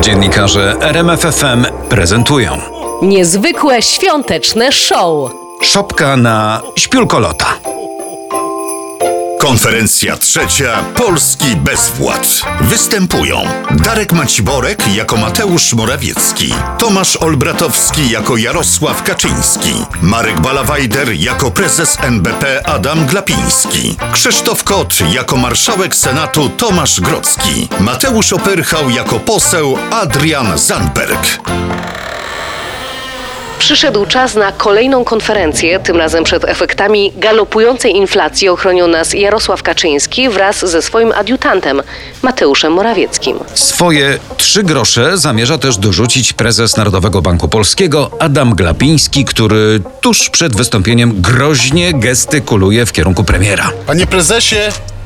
Dziennikarze RMFFM prezentują Niezwykłe świąteczne show. Szopka na śpiulkolota. Konferencja trzecia Polski Bezwład. Występują Darek Maciborek jako Mateusz Morawiecki, Tomasz Olbratowski jako Jarosław Kaczyński, Marek Balawajder jako prezes NBP Adam Glapiński, Krzysztof Kot jako marszałek Senatu Tomasz Grodzki, Mateusz Opyrchał jako poseł Adrian Zandberg. Przyszedł czas na kolejną konferencję, tym razem przed efektami galopującej inflacji ochronił nas Jarosław Kaczyński wraz ze swoim adiutantem Mateuszem Morawieckim. Swoje trzy grosze zamierza też dorzucić prezes Narodowego Banku Polskiego Adam Glapiński, który tuż przed wystąpieniem groźnie gestykuluje w kierunku premiera. Panie prezesie,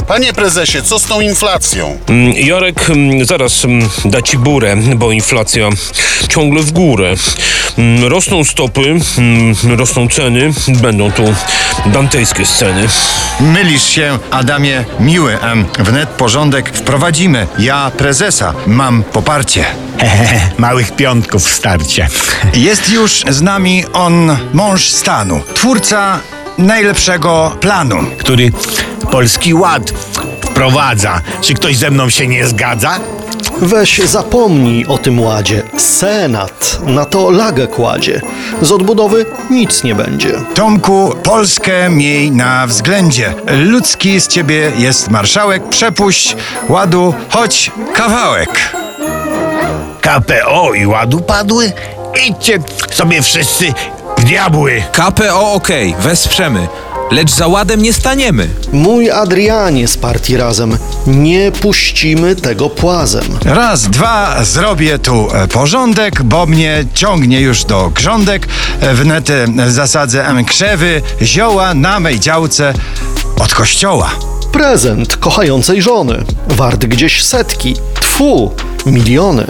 panie prezesie, co z tą inflacją? Mm, Jarek mm, zaraz mm, da ci burę, bo inflacja ciągle w górę. Rosną stopy, rosną ceny, będą tu dantejskie sceny. Mylisz się, Adamie Miły. Em, Wnet porządek wprowadzimy. Ja prezesa mam poparcie. Małych piątków w starcie. Jest już z nami on, mąż stanu, twórca najlepszego planu. Który Polski Ład wprowadza. Czy ktoś ze mną się nie zgadza? Weź zapomnij o tym ładzie. Senat na to lagę kładzie. Z odbudowy nic nie będzie. Tomku, Polskę miej na względzie. Ludzki z ciebie jest marszałek. Przepuść ładu, choć kawałek. KPO i Ładu padły? Idźcie sobie wszyscy diabły. KPO OK, wesprzemy, lecz za ładem nie staniemy. Mój Adrianie z partii razem. Nie puścimy tego płazem. Raz, dwa, zrobię tu e, porządek, bo mnie ciągnie już do grządek. E, Wnet e, zasadzę krzewy, zioła na mej działce od kościoła. Prezent kochającej żony. Wart gdzieś setki. Tfu, miliony.